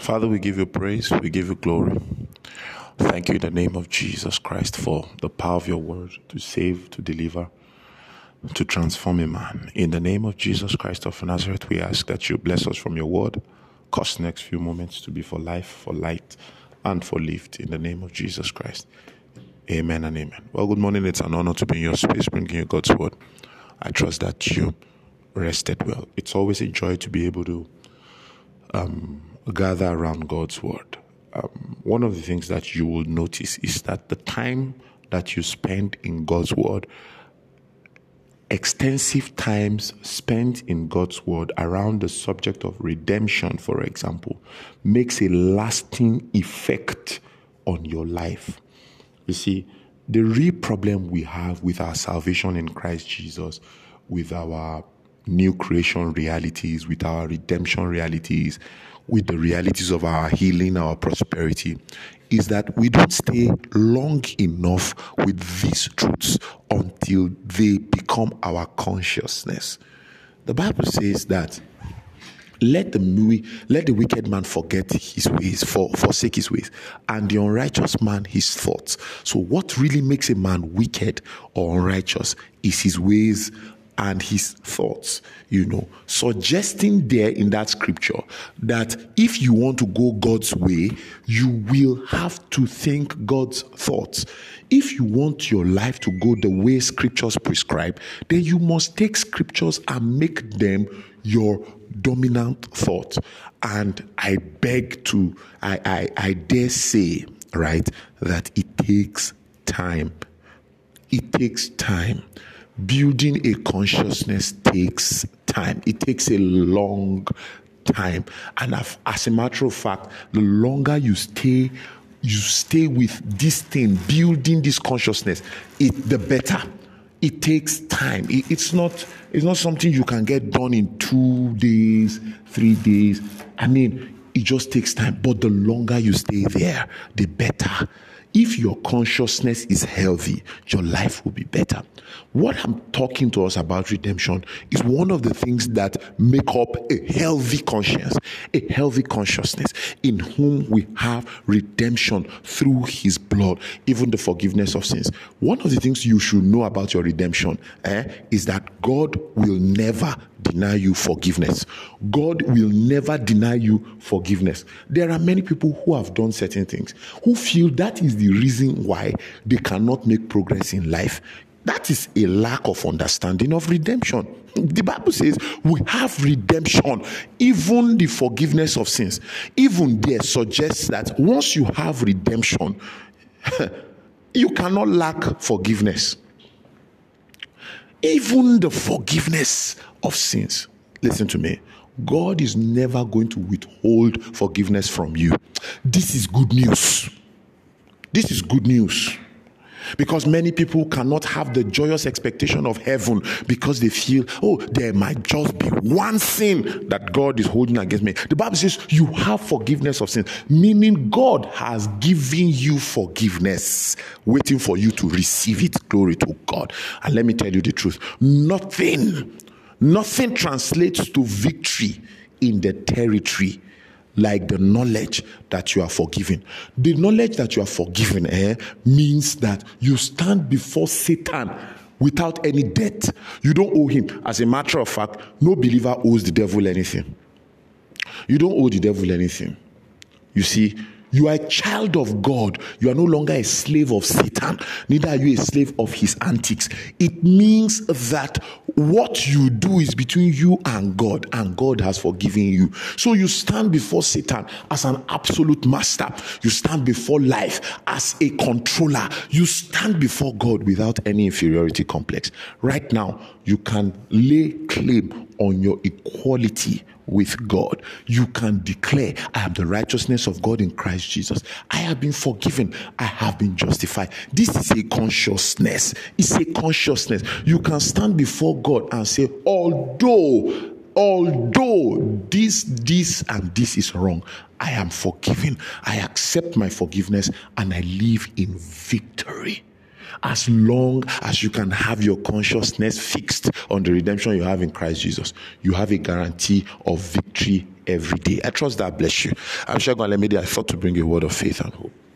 Father, we give you praise, we give you glory. Thank you in the name of Jesus Christ for the power of your word to save, to deliver, to transform a man. In the name of Jesus Christ of Nazareth, we ask that you bless us from your word. Cause next few moments to be for life, for light, and for lift. In the name of Jesus Christ. Amen and amen. Well, good morning. It's an honor to be in your space, bringing you God's word. I trust that you rested well. It's always a joy to be able to um, gather around God's word. Um, one of the things that you will notice is that the time that you spend in God's word, extensive times spent in God's word around the subject of redemption, for example, makes a lasting effect on your life. You see, the real problem we have with our salvation in Christ Jesus, with our new creation realities, with our redemption realities, with the realities of our healing, our prosperity, is that we don't stay long enough with these truths until they become our consciousness. The Bible says that let the let the wicked man forget his ways, for, forsake his ways, and the unrighteous man his thoughts. So, what really makes a man wicked or unrighteous is his ways and his thoughts, you know, suggesting there in that scripture that if you want to go God's way, you will have to think God's thoughts. If you want your life to go the way scriptures prescribe, then you must take scriptures and make them your dominant thought. And I beg to, I, I, I dare say, right, that it takes time. It takes time building a consciousness takes time. It takes a long time. And as a matter of fact, the longer you stay, you stay with this thing, building this consciousness, it the better. It takes time. It, it's not it's not something you can get done in two days, three days. I mean, it just takes time. But the longer you stay there, the better. If your consciousness is healthy, your life will be better. What I'm talking to us about redemption is one of the things that make up a healthy conscience, a healthy consciousness in whom we have redemption through his blood, even the forgiveness of sins. One of the things you should know about your redemption eh, is that God will never deny you forgiveness. God will never deny you forgiveness. There are many people who have done certain things who feel that is the reason why they cannot make progress in life. That is a lack of understanding of redemption. The Bible says we have redemption, even the forgiveness of sins. Even there suggests that once you have redemption, you cannot lack forgiveness. Even the forgiveness of sins. Listen to me. God is never going to withhold forgiveness from you. This is good news. This is good news. Because many people cannot have the joyous expectation of heaven because they feel, oh, there might just be one sin that God is holding against me. The Bible says you have forgiveness of sins, meaning God has given you forgiveness, waiting for you to receive it. Glory to God. And let me tell you the truth nothing, nothing translates to victory in the territory like the knowledge that you are forgiven. The knowledge that you are forgiven eh, means that you stand before Satan without any debt. You don't owe him. As a matter of fact, no believer owes the devil anything. You don't owe the devil anything. You see, you are a child of God. You are no longer a slave of Satan. Neither are you a slave of his antics. It means that what you do is between you and God, and God has forgiven you. So you stand before Satan as an absolute master. You stand before life as a controller. You stand before God without any inferiority complex. Right now, you can lay claim on your equality with God. You can declare, I am the righteousness of God in Christ Jesus. I have been forgiven. I have been justified. This is a consciousness. It's a consciousness. You can stand before God and say, although although this, this, and this is wrong, I am forgiven. I accept my forgiveness and I live in victory as long as you can have your consciousness fixed on the redemption you have in Christ Jesus, you have a guarantee of victory every day. I trust that bless you. I'm let me I thought to bring a word of faith and hope.